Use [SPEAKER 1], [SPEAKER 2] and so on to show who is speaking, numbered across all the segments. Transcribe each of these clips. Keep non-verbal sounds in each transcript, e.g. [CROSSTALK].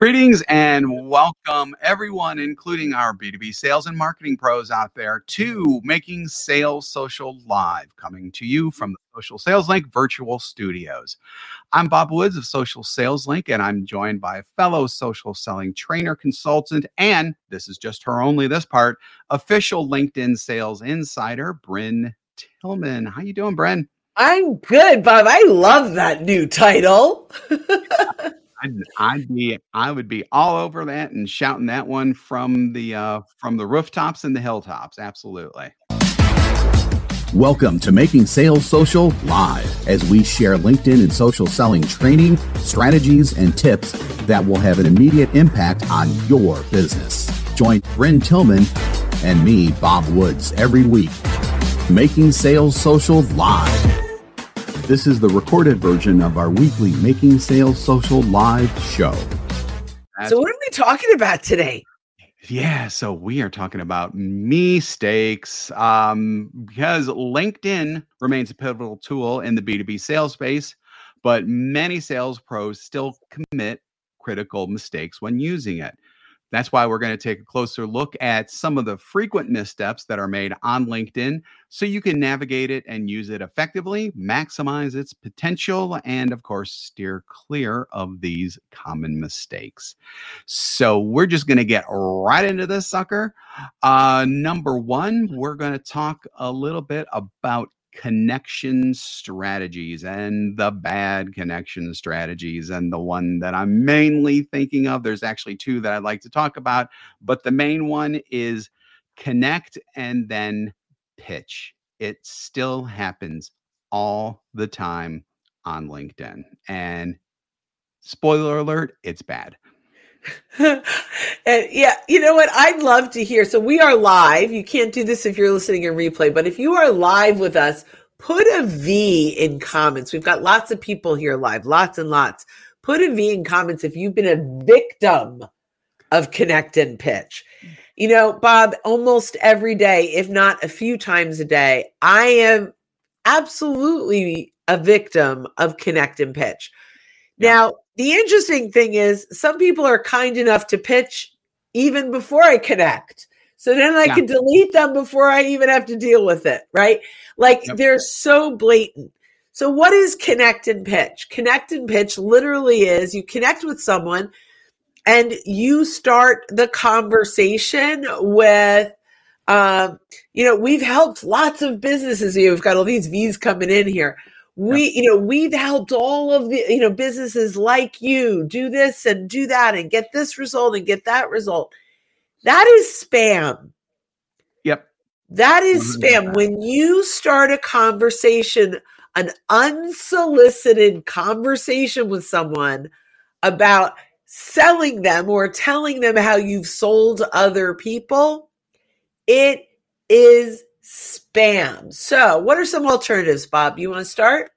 [SPEAKER 1] Greetings and welcome, everyone, including our B2B sales and marketing pros out there, to Making Sales Social Live, coming to you from the Social Sales Link virtual studios. I'm Bob Woods of Social Sales Link, and I'm joined by a fellow social selling trainer consultant, and this is just her only this part, official LinkedIn sales insider, Brynne Tillman. How you doing, Brynne?
[SPEAKER 2] I'm good, Bob. I love that new title. [LAUGHS]
[SPEAKER 1] I'd, I'd, be I would be all over that and shouting that one from the uh, from the rooftops and the hilltops. Absolutely.
[SPEAKER 3] Welcome to Making Sales Social Live as we share LinkedIn and social selling training, strategies, and tips that will have an immediate impact on your business. Join Brynne Tillman and me, Bob Woods, every week. Making Sales Social Live. This is the recorded version of our weekly Making Sales Social live show.
[SPEAKER 2] so, what are we talking about today?
[SPEAKER 1] Yeah, so we are talking about mistakes um, because LinkedIn remains a pivotal tool in the B2B sales space, but many sales pros still commit critical mistakes when using it. That's why we're going to take a closer look at some of the frequent missteps that are made on LinkedIn so you can navigate it and use it effectively, maximize its potential, and of course, steer clear of these common mistakes. So we're just going to get right into this sucker. Uh, number one, we're going to talk a little bit about connection strategies and the bad connection strategies. And the one that I'm mainly thinking of, there's actually two that I'd like to talk about, but the main one is connect and then pitch. It still happens all the time on LinkedIn. And spoiler alert, it's bad. [LAUGHS]
[SPEAKER 2] and yeah, you know what? I'd love to hear. So we are live. You can't do this if you're listening in replay, but if you are live with us, put a V in comments. We've got lots of people here live, lots and lots. Put a V in comments if you've been a victim of connect and pitch. You know, Bob, almost every day, if not a few times a day, I am absolutely a victim of connect and pitch. Now, the interesting thing is, some people are kind enough to pitch even before I connect. So then I yeah. can delete them before I even have to deal with it, right? Like yep. they're so blatant. So, what is connect and pitch? Connect and pitch literally is you connect with someone and you start the conversation with, um, you know, we've helped lots of businesses. We've got all these V's coming in here. We you know we've helped all of the you know businesses like you do this and do that and get this result and get that result. That is spam.
[SPEAKER 1] Yep.
[SPEAKER 2] That is spam. When you start a conversation an unsolicited conversation with someone about selling them or telling them how you've sold other people it is spam. So, what are some alternatives, Bob? You want to start?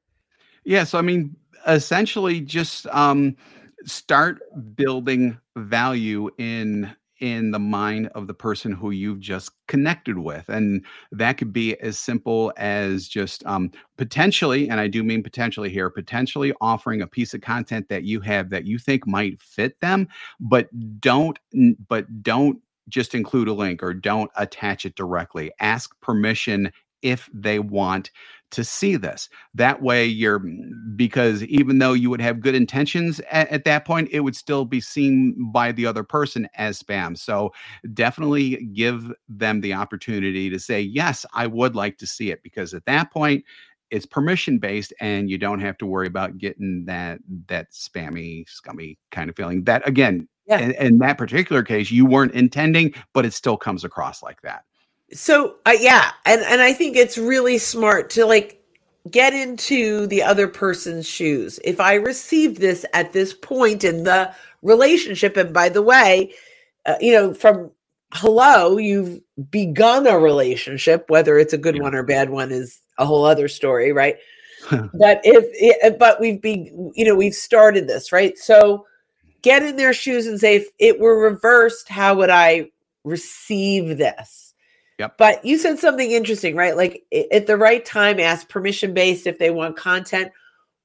[SPEAKER 1] Yeah. So, I mean, essentially, just um, start building value in in the mind of the person who you've just connected with and that could be as simple as just um, potentially and i do mean potentially here potentially offering a piece of content that you have that you think might fit them but don't but don't just include a link or don't attach it directly. Ask permission if they want to see this. That way, you're mm, because even though you would have good intentions at, at, that point, it would still be seen by the other person as spam. So, definitely give them the opportunity to say, Yes, I would like to see it, because at that point, it's permission based and you don't have to worry about getting that that spammy scummy kind of feeling that again yeah. in, in that particular case you weren't intending but it still comes across like that
[SPEAKER 2] so uh, yeah and and i think it's really smart to like get into the other person's shoes if i received this at this point in the relationship and by the way uh, you know from hello you've begun a relationship whether it's a good yeah. one or bad one is a whole other story right [LAUGHS] but if but we've been you know we've started this right so get in their shoes and say, if it were reversed, how would I receive this?
[SPEAKER 1] Yep.
[SPEAKER 2] But you said something interesting, right? Like at the right time, ask permission based if they want content.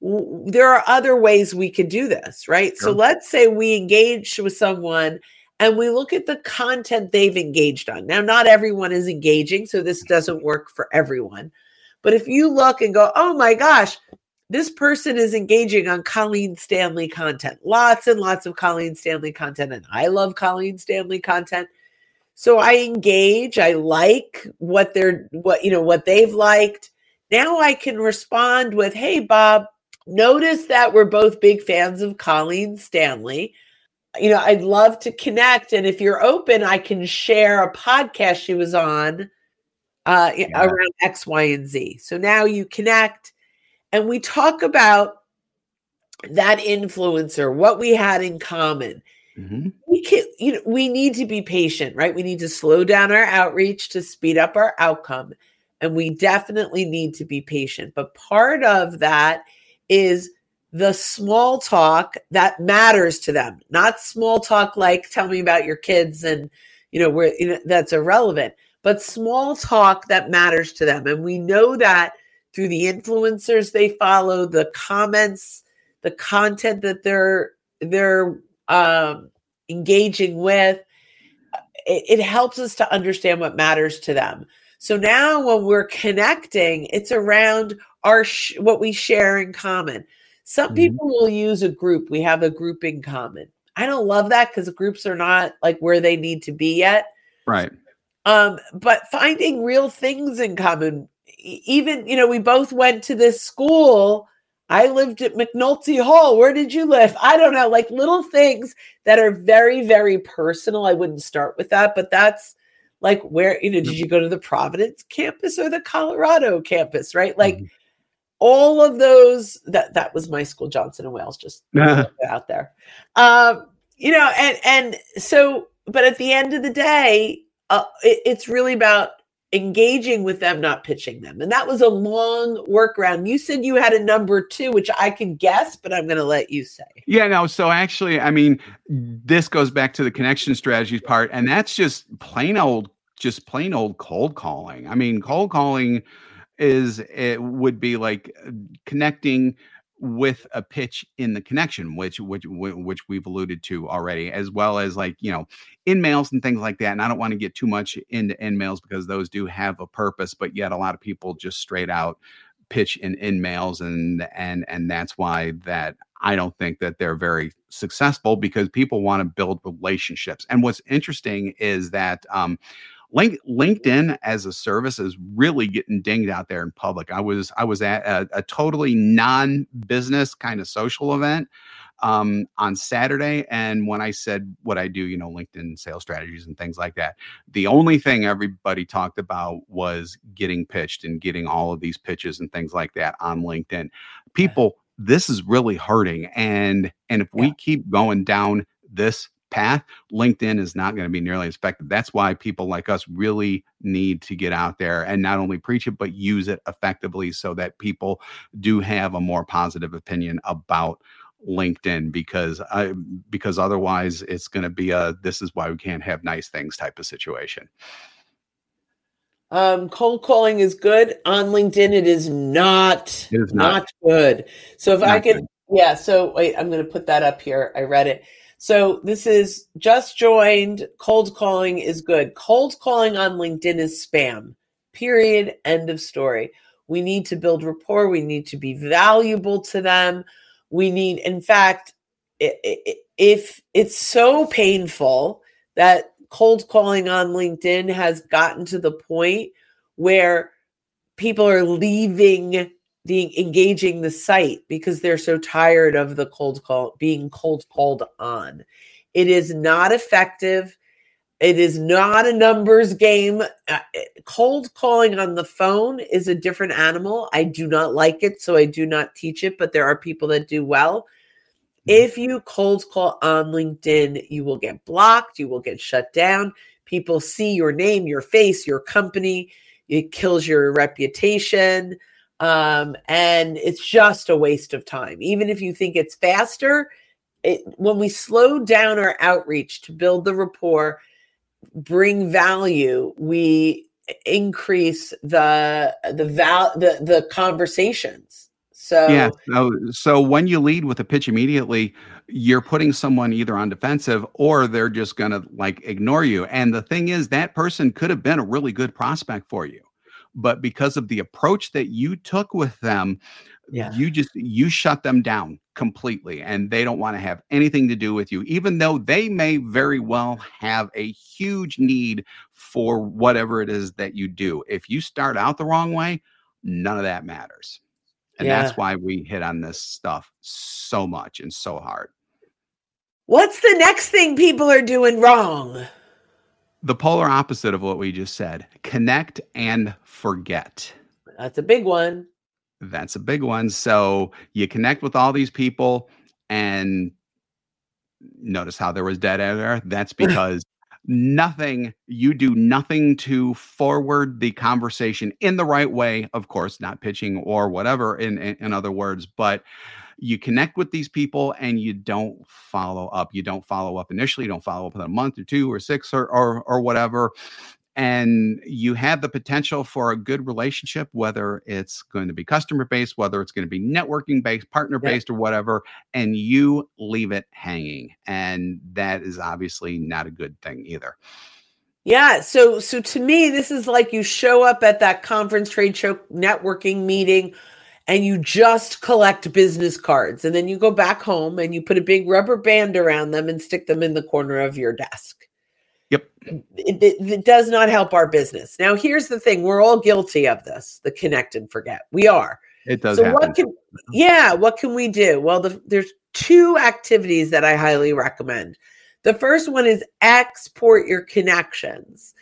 [SPEAKER 2] there are other ways we could do this, right? So let's say we engage with someone and we look at the content they've engaged on. Now, not everyone is engaging, so this doesn't work for everyone. But if you look and go, oh my gosh, this person is engaging on Colleen Stanley content, lots and lots of Colleen Stanley content, and I love Colleen Stanley content. So I engage, I like what they're what you know what they've liked. Now I can respond with, "Hey Bob, notice that we're both big fans of Colleen Stanley. You know, I'd love to connect and if you're open, I can share a podcast she was on uh
[SPEAKER 1] Yeah.
[SPEAKER 2] around X, Y, and Z. So now you connect and we talk about that influencer, what we had in common.
[SPEAKER 1] Mhm.
[SPEAKER 2] We can, you know, we need to be patient, right? We need to slow down our outreach to speed up our outcome. And we definitely need to be patient. But part of that is the small talk that matters to them, not small talk like tell me about your kids and you know where you know, that's irrelevant, but small talk that matters to them. And we know that through the influencers they follow, the comments, the content that they're they're um, engaging with. It, it helps us to understand what matters to them. So now when we're connecting, it's around our sh- what we share in common. Some
[SPEAKER 1] Mhm.
[SPEAKER 2] people will use a group. We have a group in common. I don't love that because groups are not like where they need to be yet.
[SPEAKER 1] Right.
[SPEAKER 2] Um, but finding real things in common, even you know, we both went to this school. I lived at McNulty Hall. Where did you live? I don't know, like little things that are very, very personal. I wouldn't start with that, but that's like where you know, did you go to the Providence campus or the Colorado campus? Right, like
[SPEAKER 1] Mhm.
[SPEAKER 2] all of those. That that was my school, Johnson and Wales. Just [LAUGHS] out there. Um, you know, and and so, but at the end of the day, uh, it, it's really about engaging with them, not pitching them. And that was a long workaround. You said you had a number two, which I can guess, but I'm going to let you say.
[SPEAKER 1] Yeah, no. So actually, I mean, this goes back to the connection strategies part, and that's just plain old, just plain old cold calling. I mean, cold calling is it would be like uh, connecting with a pitch in the connection, which which which we've alluded to already, as well as like you know InMails and things like that. And I don't want to get too much into InMails because those do have a purpose, but yet a lot of people just straight out pitch in InMails and and and that's why that I don't think that they're very successful because people want to build relationships. And what's interesting is that um, Link, LinkedIn as a service is really getting dinged out there in public. I was I was at a, a totally non-business kind of social event um, on Saturday, and when I said what I do, you know, LinkedIn sales strategies and things like that, the only thing everybody talked about was getting pitched and getting all of these pitches and things like that on LinkedIn. People, this is really hurting, and and if we
[SPEAKER 2] Yeah.
[SPEAKER 1] keep going down this path, LinkedIn is not going to be nearly as effective. That's why people like us really need to get out there and not only preach it, but use it effectively so that people do have a more positive opinion about LinkedIn because I because otherwise it's going to be a this is why we can't have nice things type of situation.
[SPEAKER 2] Um, cold calling is good on LinkedIn. It is not.
[SPEAKER 1] It is not.
[SPEAKER 2] good. So if I could,
[SPEAKER 1] good.
[SPEAKER 2] yeah. So wait, I'm going to put that up here. I read it. So this is just joined. Cold calling is good. Cold calling on LinkedIn is spam. Period. End of story. We need to build rapport. We need to be valuable to them. We need, in fact, if it's so painful that cold calling on LinkedIn has gotten to the point where people are leaving the engaging the site because they're so tired of the cold call being cold called on. It is not effective. It is not a numbers game. Uh, cold calling on the phone is a different animal. I do not like it, so I do not teach it, but there are people that do well. If you cold call on LinkedIn, you will get blocked, you will get shut down. People see your name, your face, your company. It kills your reputation. Um, and it's just a waste of time. Even if you think it's faster, it, when we slow down our outreach to build the rapport, bring value, we increase the the val the the conversations. So
[SPEAKER 1] yeah. So, so when you lead with a pitch immediately, you're putting someone either on defensive or they're just to like ignore you. And the thing is, that person could have been a really good prospect for you, but because of the approach that you took with them,
[SPEAKER 2] yeah.
[SPEAKER 1] you just you shut them down completely and they don't want to have anything to do with you even though they may very well have a huge need for whatever it is that you do if you start out the wrong way none of that matters and
[SPEAKER 2] Yeah.
[SPEAKER 1] that's why we hit on this stuff so much and so hard
[SPEAKER 2] What's the next thing people are doing wrong?
[SPEAKER 1] The polar opposite of what we just said connect and forget
[SPEAKER 2] That's a big one.
[SPEAKER 1] That's a big one. So you connect with all these people and notice how there was dead air. That's [LAUGHS] because nothing, you do nothing to forward the conversation in the right way. Of course, not pitching or whatever, in, in, in other words, but you connect with these people and you don't follow up. You don't follow up initially, you don't follow up in a month or two or six or, or, or whatever and you have the potential for a good relationship, whether it's going to be customer based, whether it's going to be networking based, partner based, or whatever, and you leave it hanging. And that is obviously not a good thing either.
[SPEAKER 2] Yeah. So so to me, this is like you show up at that conference trade show networking meeting and you just collect business cards. And then you go back home and you put a big rubber band around them and stick them in the corner of your desk.
[SPEAKER 1] Yep.
[SPEAKER 2] It, it, it does not help our business. Now, here's the thing we're all guilty of this the connect and forget. We are.
[SPEAKER 1] It does
[SPEAKER 2] so
[SPEAKER 1] happen.
[SPEAKER 2] what can yeah what can we do well the, there's two activities that i highly recommend the first one is export your connections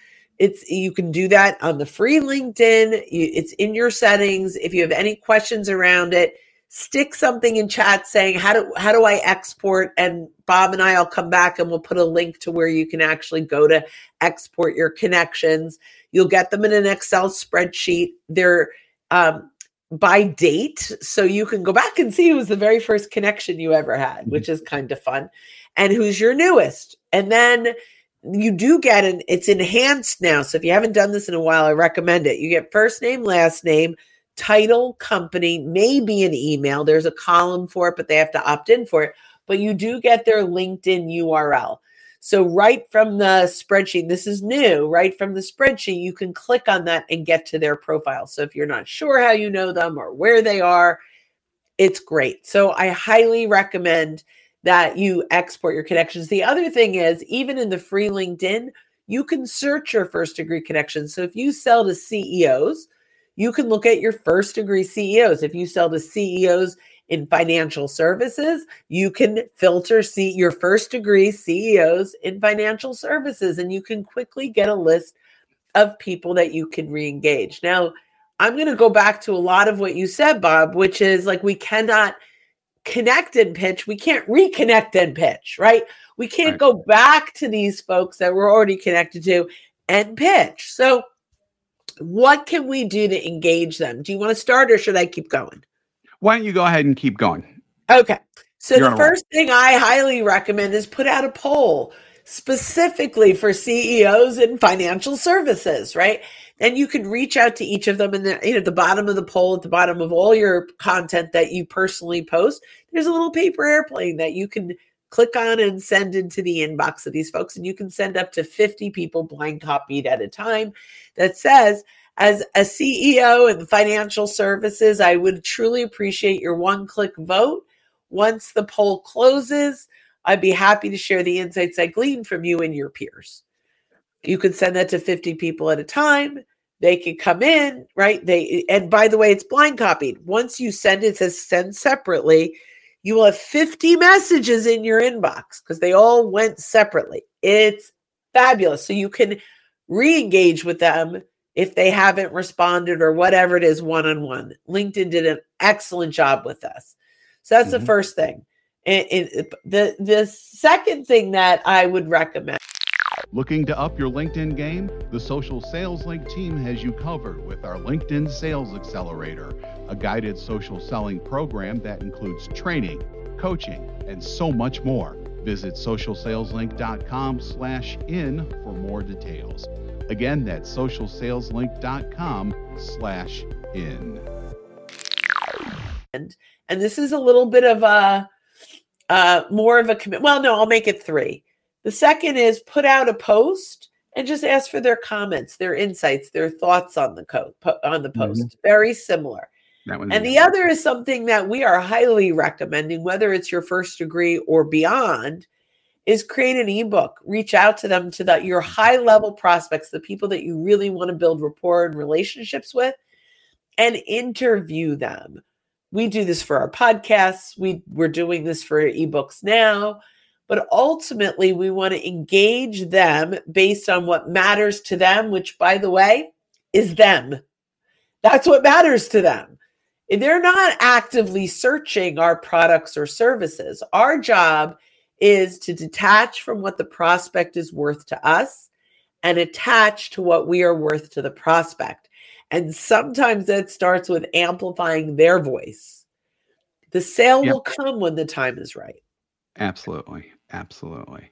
[SPEAKER 2] it's you can do that on the free linkedin. You, it's in your settings. If you have any questions around it stick something in chat saying how do how do i export? And bob and i'll come back and we'll put a link to where you can actually go to export your connections. You'll get them in an excel spreadsheet. They're um, by date. So you can go back and see who was the very first connection you ever had which is kind of fun. And who's your newest? And then you do get an it's enhanced now so if you haven't done this in a while i recommend it you get first name last name title company maybe an email there's a column for it but they have to opt in for it but you do get their linkedin url so right from the spreadsheet, this is new, right from the spreadsheet, you can click on that and get to their profile. So if you're not sure how you know them or where they are, it's great. So I highly recommend that you export your connections. The other thing is, even in the free LinkedIn, you can search your first degree connections. So if you sell to CEOs, you can look at your first degree CEOs. If you sell to CEOs in financial services, you can filter see your first degree CEOs in financial services and you can quickly get a list of people that you can re-engage. Now, I'm going to go back to a lot of what you said, Bob, which is like we cannot connect and pitch. We can't reconnect and pitch, right? We can't
[SPEAKER 1] Right.
[SPEAKER 2] go back to these folks that we're already connected to and pitch. So, what can we do to engage them? Do you want to start or should I keep going?
[SPEAKER 1] Why don't you go ahead and keep going?
[SPEAKER 2] Okay. So
[SPEAKER 1] You're
[SPEAKER 2] the
[SPEAKER 1] a roll.
[SPEAKER 2] first thing I highly recommend is put out a poll specifically for CEOs in financial services, right? Then you can reach out to each of them and the, you know, the bottom of the poll, at the bottom of all your content that you personally post, there's a little paper airplane that you can click on and send into the inbox of these folks. And you can send up to 50 people blind copied at a time that says, as a CEO in financial services, I would truly appreciate your one click vote. Once the poll closes, I'd be happy to share the insights I gleaned from you and your peers. You can send that to 50 people at a time. They can come in, right? They and by the way, it's blind copied. Once you send it, it says send separately. You will have 50 messages in your inbox because they all went separately. It's fabulous. So you can re-engage with them if they haven't responded or whatever it is one on one. LinkedIn did an excellent job with us. So that's the
[SPEAKER 1] Mhm.
[SPEAKER 2] first thing. And, and the the second thing that I would recommend.
[SPEAKER 3] Looking to up your LinkedIn game? The Social Sales Link team has you covered with our LinkedIn Sales Accelerator, a guided social selling program that includes training, coaching, and so much more. Visit socialsaleslink.com slash in for more details. Again, that's socialsaleslink.com slash in.
[SPEAKER 2] and this is a little bit of a uh, more of a commit. Well, no, I'll make it three. The second is put out a post and just ask for their comments, their insights, their thoughts on the code on the post. Mm-hmm. Very similar. And the other is something that we are highly recommending, whether it's your first degree or beyond, is create an ebook. Reach out to them to the, your high level prospects, the people that you really want to build rapport and relationships with, and interview them. We do this for our podcasts. We we're doing this for ebooks now, but ultimately we want to engage them based on what matters to them, which by the way is them. That's what matters to them. If They're not actively searching our products or services. Our job is to detach from what the prospect is worth to us and attach to what we are worth to the prospect. And sometimes that starts with amplifying their voice. The sale yep. will come when the time is right.
[SPEAKER 1] Absolutely. Absolutely.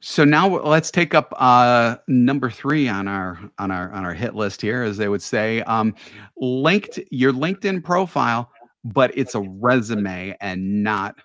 [SPEAKER 1] So now let's take up uh, number three on our on our on our hit list here, as they would say. Um, linked your LinkedIn profile, but it's a resume and not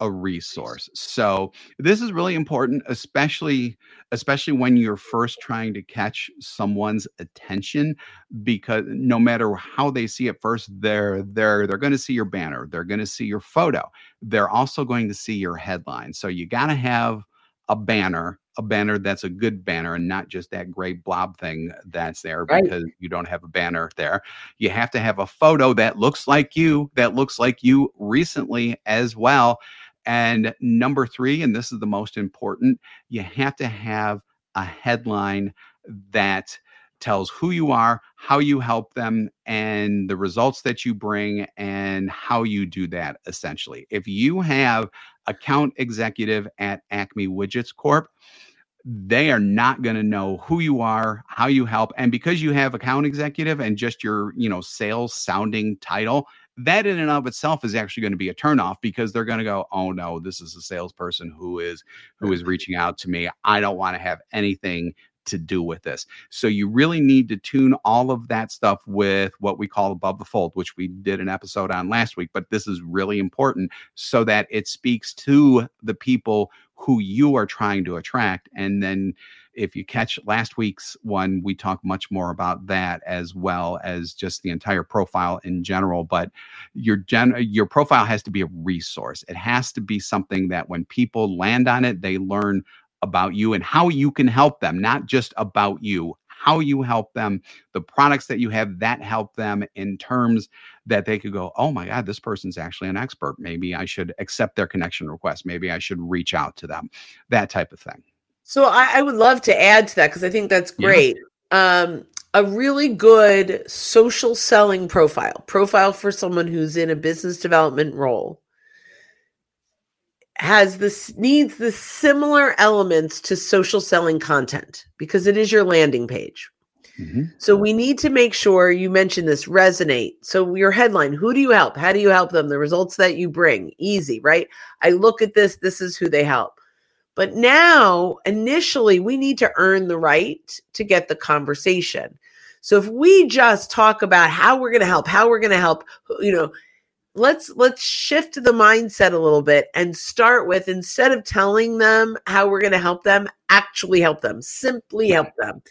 [SPEAKER 1] a resource. So this is really important, especially especially when you're first trying to catch someone's attention, because no matter how they see it first, they're they're they're going to see your banner, they're going to see your photo, they're also going to see your headline. So you got to have a banner a banner that's a good banner and not just that gray blob thing that's there right. because you don't have a banner there. You have to have a photo that looks like you, that looks like you recently as well. And number three, and this is the most important, you have to have a headline that tells who you are, how you help them, and the results that you bring, and how you do that essentially. If you have account executive at Acme Widgets Corp, they are not going to know who you are, how you help. And because you have account executive and just your, you know, sales sounding title, that in and of itself is actually going to be a turnoff because they're going to go, "Oh no, this is a salesperson who is who is reaching out to me. I don't want to have anything to do with this." So you really need to tune all of that stuff with what we call above the fold, which we did an episode on last week, but this is really important so that it speaks to the people who you are trying to attract and then if you catch last week's one, we talk much more about that as well as just the entire profile in general. But your gen your profile has to be a resource. It has to be something that when people land on it, they learn about you and how you can help them, not just about you, how you help them, the products that you have that help them in terms that they could go, oh my God, this person's actually an expert. Maybe I should accept their connection request. Maybe I should reach out to them, that type of thing.
[SPEAKER 2] So I, I would love to add to that because I think that's great. Yeah. Um, a really good social selling profile, profile for someone who's in a business development role, has this needs the similar elements to social selling content because it is your landing page. Mm-hmm. So we need to make sure you mention this resonate. So your headline, who do you help? How do you help them? The results that you bring, easy, right? I look at this, this is who they help. But now, initially, we need to earn the right to get the conversation. So if we just talk about how we're going to help, how we're going to help, you know, let's let's shift the mindset a little bit and start with instead of telling them how we're going to help them, actually help them, simply help them.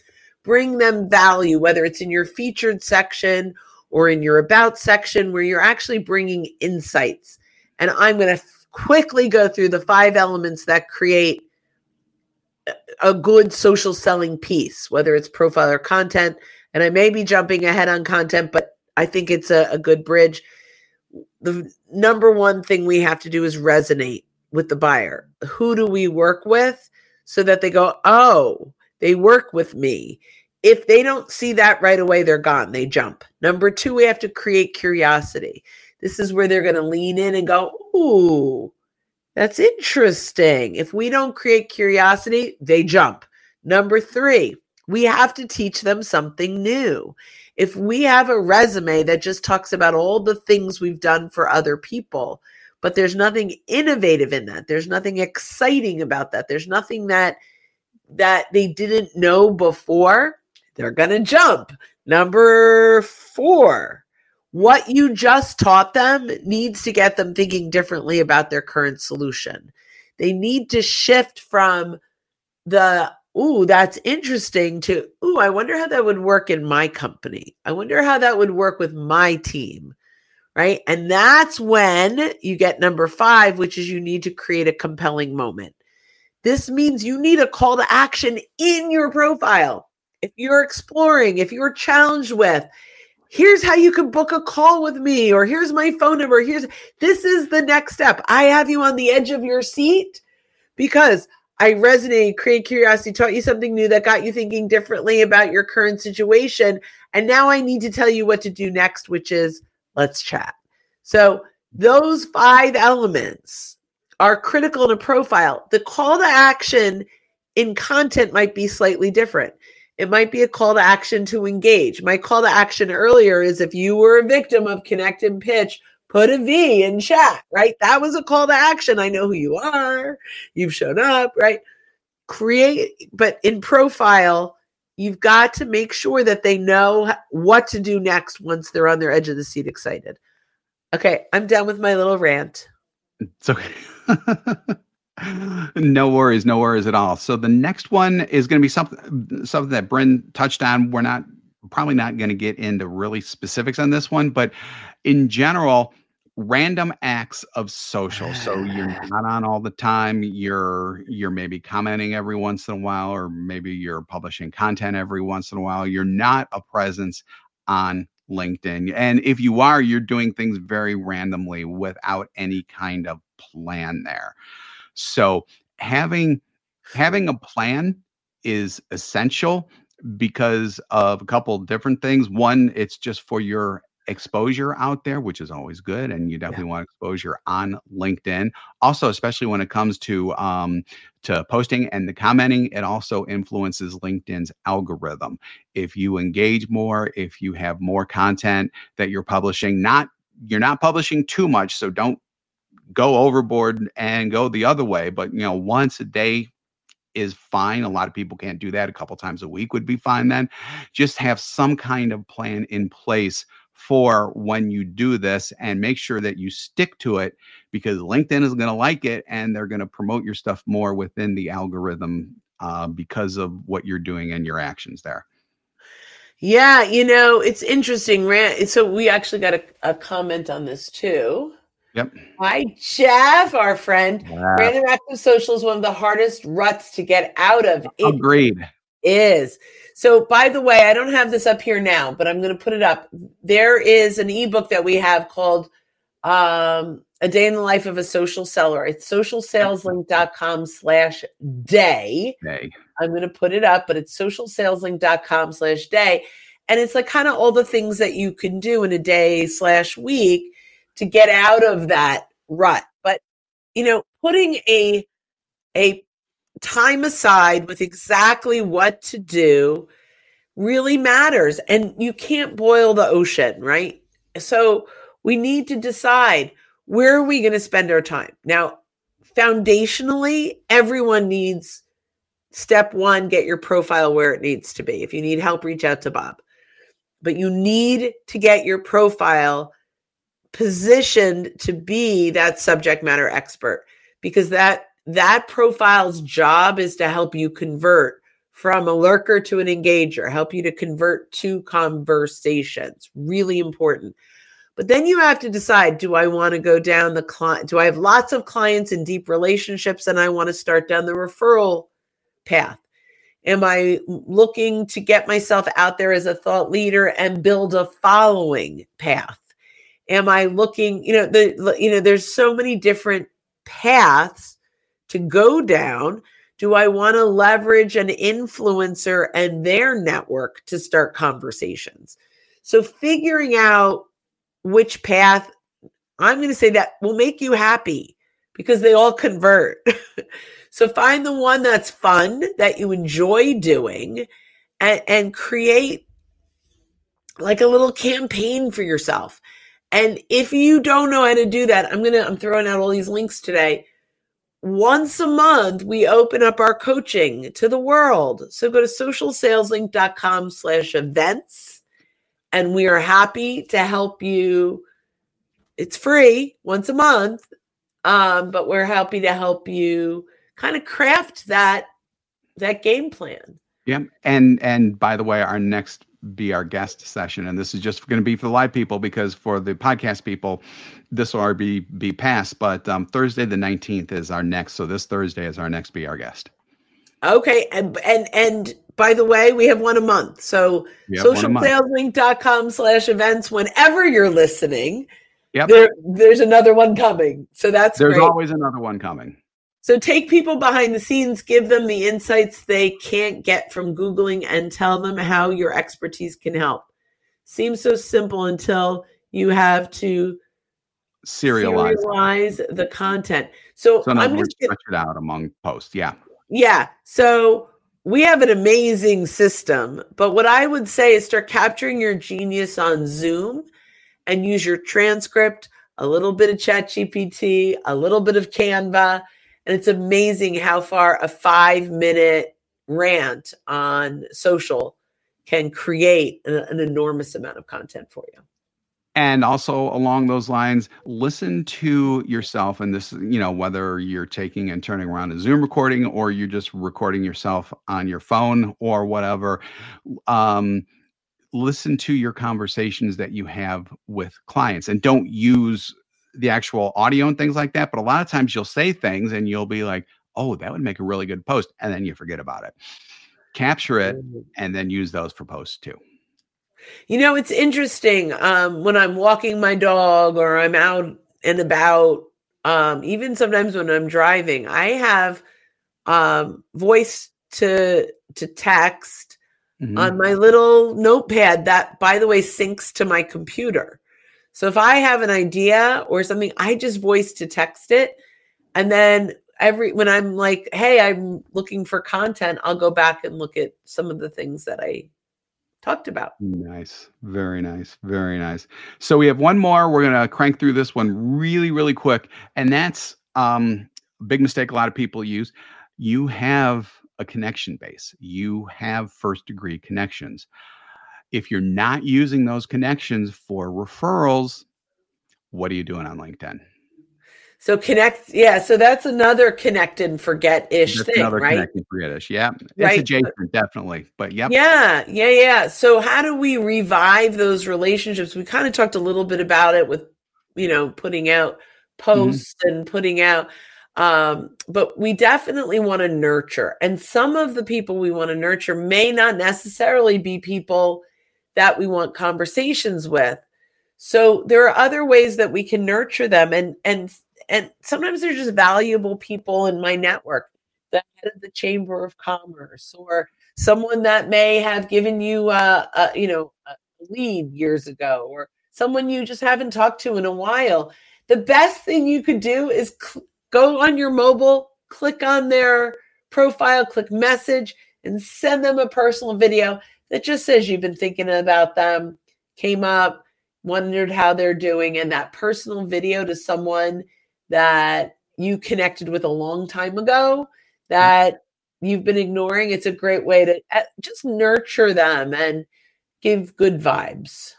[SPEAKER 2] Bring them value whether it's in your featured section or in your about section where you're actually bringing insights. And I'm going to quickly go through the five elements that create a good social selling piece, whether it's profile or content. And I may be jumping ahead on content, but I think it's a, a good bridge. The number one thing we have to do is resonate with the buyer. Who do we work with so that they go, oh, they work with me? If they don't see that right away, they're gone. They jump. Number two, we have to create curiosity. This is where they're going to lean in and go, Ooh, that's interesting. If we don't create curiosity, they jump. Number three, we have to teach them something new. If we have a resume that just talks about all the things we've done for other people, but there's nothing innovative in that, there's nothing exciting about that, there's nothing that that they didn't know before, they're going to jump. Number 4, what you just taught them needs to get them thinking differently about their current solution. They need to shift from the, ooh, that's interesting to, ooh, I wonder how that would work in my company. I wonder how that would work with my team. Right. And that's when you get number five, which is you need to create a compelling moment. This means you need a call to action in your profile. If you're exploring, if you're challenged with, here's how you can book a call with me or here's my phone number here's this is the next step. I have you on the edge of your seat because i resonate create curiosity taught you something new that got you thinking differently about your current situation. And now i need to tell you what to do next which is let's chat. So those five elements are critical in a profile. The call to action in content might be slightly different it might be a call to action to engage. My call to action earlier is if you were a victim of connect and pitch, put a V in chat, right? That was a call to action. I know who you are. You've shown up, right? Create, but in profile, you've got to make sure that they know what to do next once they're on their edge of the seat excited. Okay, I'm done with my little rant.
[SPEAKER 1] It's okay. [LAUGHS] no worries, no worries at all. So the next one is going to be something something that Brynne touched on. We're not probably not going to get into really specifics on this one, but in general, random acts of social. So you're [SIGHS] not on all the time. You're you're maybe commenting every once in a while, or maybe you're publishing content every once in a while. You're not a presence on LinkedIn. And if you are, you're doing things very randomly without any kind of plan there. So having having a plan is essential because of a couple different things. One, it's just for your exposure out there, which is always good, and you definitely yeah. want exposure on LinkedIn. Also, especially when it comes to um, to posting and the commenting, it also influences LinkedIn's algorithm. If you engage more, if you have more content that you're publishing, not you're not publishing too much, so don't go overboard and go the other way. But you know, once a day is fine. A lot of people can't do that. A couple times a week would be fine then. Just have some kind of plan in place for when you do this and make sure that you stick to it because LinkedIn is going to like it and they're going to promote your stuff more within the algorithm uh, because of what you're doing and your actions there.
[SPEAKER 2] Yeah, you know, it's interesting. So we actually got a, a comment on this too.
[SPEAKER 1] Yep.
[SPEAKER 2] Hi, Jeff, our friend. Yeah. Random active social is one of the hardest ruts to get out of.
[SPEAKER 1] It Agreed.
[SPEAKER 2] Is. So, by the way, I don't have this up here now, but I'm going to put it up. There is an ebook that we have called um, A Day in the Life of a Social Seller. It's socialsaleslink.com slash day.
[SPEAKER 1] Day.
[SPEAKER 2] I'm going to put it up, but it's socialsaleslink.com slash day. And it's like kind of all the things that you can do in a day slash week to get out of that rut. But, you know, putting a, a time aside with exactly what to do really matters. And you can't boil the ocean, right? So we need to decide where are we going to spend our time? Now, foundationally, everyone needs step one get your profile where it needs to be. If you need help, reach out to Bob. But you need to get your profile positioned to be that subject matter expert because that that profile's job is to help you convert from a lurker to an engager, help you to convert to conversations. Really important. But then you have to decide do I want to go down the client? Do I have lots of clients and deep relationships and I want to start down the referral path? Am I looking to get myself out there as a thought leader and build a following path? Am i looking you know the you know there's so many different paths to go down. Do i want to leverage an influencer and their network to start conversations? So figuring out which path i'm going to say that will make you happy because they all convert. [LAUGHS] So find the one that's fun that you enjoy doing and, and create like a little campaign for yourself and if you don't know how to do that, I'm going to, I'm throwing out all these links today. Once a month, we open up our coaching to the world. So go to socialsaleslink.com slash events and we are happy to help you. It's free once a month, um, but we're happy to help you kind of craft that that game plan.
[SPEAKER 1] Yeah, and and by the way, our next be our guest session, and this is just going to be for the live people because for the podcast people, this will already be be past. But um, Thursday the nineteenth is our next. So this Thursday is our next be our guest.
[SPEAKER 2] Okay, and and and by the way, we have one a month. So yep, socialsaleslink.com slash events whenever you're listening.
[SPEAKER 1] Yep.
[SPEAKER 2] There, there's another one coming. So that's
[SPEAKER 1] there's
[SPEAKER 2] great.
[SPEAKER 1] always another one coming.
[SPEAKER 2] So take people behind the scenes, give them the insights they can't get from Googling, and tell them how your expertise can help. Seems so simple until you have to
[SPEAKER 1] serialize,
[SPEAKER 2] serialize the content. So,
[SPEAKER 1] so I'm just stretch it out among posts. Yeah.
[SPEAKER 2] Yeah. So we have an amazing system, but what I would say is start capturing your genius on Zoom and use your transcript, a little bit of Chat GPT, a little bit of Canva. And it's amazing how far a five minute rant on social can create an, an enormous amount of content for you.
[SPEAKER 1] And also along those lines listen to yourself and this you know whether you're taking and turning around a zoom recording or you're just recording yourself on your phone or whatever um, listen to your conversations that you have with clients and don't use the actual audio and things like that but a lot of times you'll say things and you'll be like oh that would make a really good post and then you forget about it capture it and then use those for posts too
[SPEAKER 2] you know, it's interesting um, when I'm walking my dog or I'm out and about, um, even sometimes when I'm driving, I have um, voice to to text mm-hmm. on my little notepad that, by the way, syncs to my computer. So if I have an idea or something, I just voice to text it, and then every when I'm like, "Hey, I'm looking for content," I'll go back and look at some of the things that I talked about.
[SPEAKER 1] Nice. Very nice. Very nice. So we have one more. We're going to crank through this one really, really quick. And that's um, a big mistake a lot of people use. You have a connection base, you have first degree connections. If you're not using those connections for referrals, what are you doing on LinkedIn?
[SPEAKER 2] So connect, yeah. So that's another connect and forget ish thing, another right? Connect and
[SPEAKER 1] forget ish, yeah. It's right? adjacent, definitely, but yep.
[SPEAKER 2] Yeah, yeah, yeah. So how do we revive those relationships? We kind of talked a little bit about it with, you know, putting out mm-hmm. posts mm-hmm. and putting out, um, but we definitely want to nurture. And some of the people we want to nurture may not necessarily be people that we want conversations with. So there are other ways that we can nurture them, and and and sometimes they're just valuable people in my network the head of the chamber of commerce or someone that may have given you a, a you know a lead years ago or someone you just haven't talked to in a while the best thing you could do is cl- go on your mobile click on their profile click message and send them a personal video that just says you've been thinking about them came up wondered how they're doing and that personal video to someone that you connected with a long time ago that you've been ignoring. It's a great way to eh, just nurture them and give good vibes.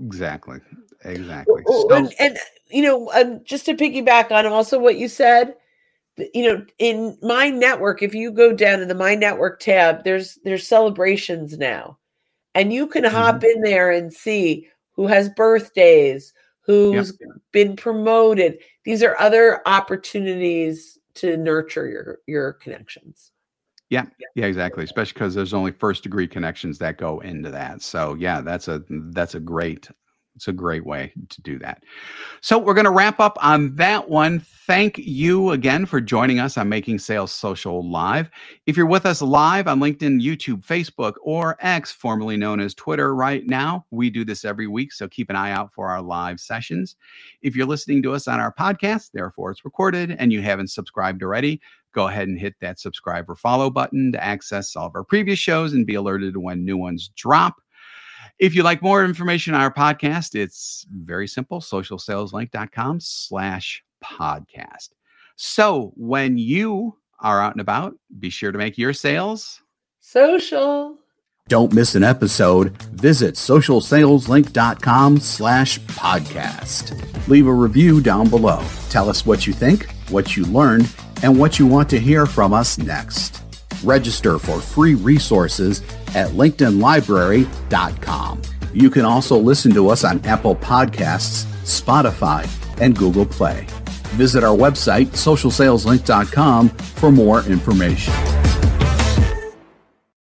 [SPEAKER 1] Exactly. Exactly.
[SPEAKER 2] So, and, and, you know, um, just to piggyback on also what you said, you know, in my network, if you go down to the my network tab, there's there's celebrations now, and you can hop mm-hmm. in there and see who has birthdays, who's yep. been promoted. These are other opportunities to nurture your your connections.
[SPEAKER 1] Yeah, yeah, exactly. Especially because there's only first degree connections that go into that. So yeah, that's a that's a great it's a great way to do that. So we're going to wrap up on that one. Thank you again for joining us on Making Sales Social Live. If you're with us live on LinkedIn, YouTube, Facebook, or X, formerly known as Twitter, right now, we do this every week. So keep an eye out for our live sessions. If you're listening to us on our podcast, therefore it's recorded, and you haven't subscribed already, go ahead and hit that subscribe or follow button to access all of our previous shows and be alerted when new ones drop. If you'd like more information on our podcast, it's very simple, socialsaleslink.com slash podcast. So when you are out and about, be sure to make your sales
[SPEAKER 2] social.
[SPEAKER 1] Don't miss an episode. Visit socialsaleslink.com slash podcast. Leave a review down below. Tell us what you think, what you learned, and what you want to hear from us next. Register for free resources at linkedinlibrary.com. You can also listen to us on Apple Podcasts, Spotify, and Google Play. Visit our website, socialsaleslink.com, for more information.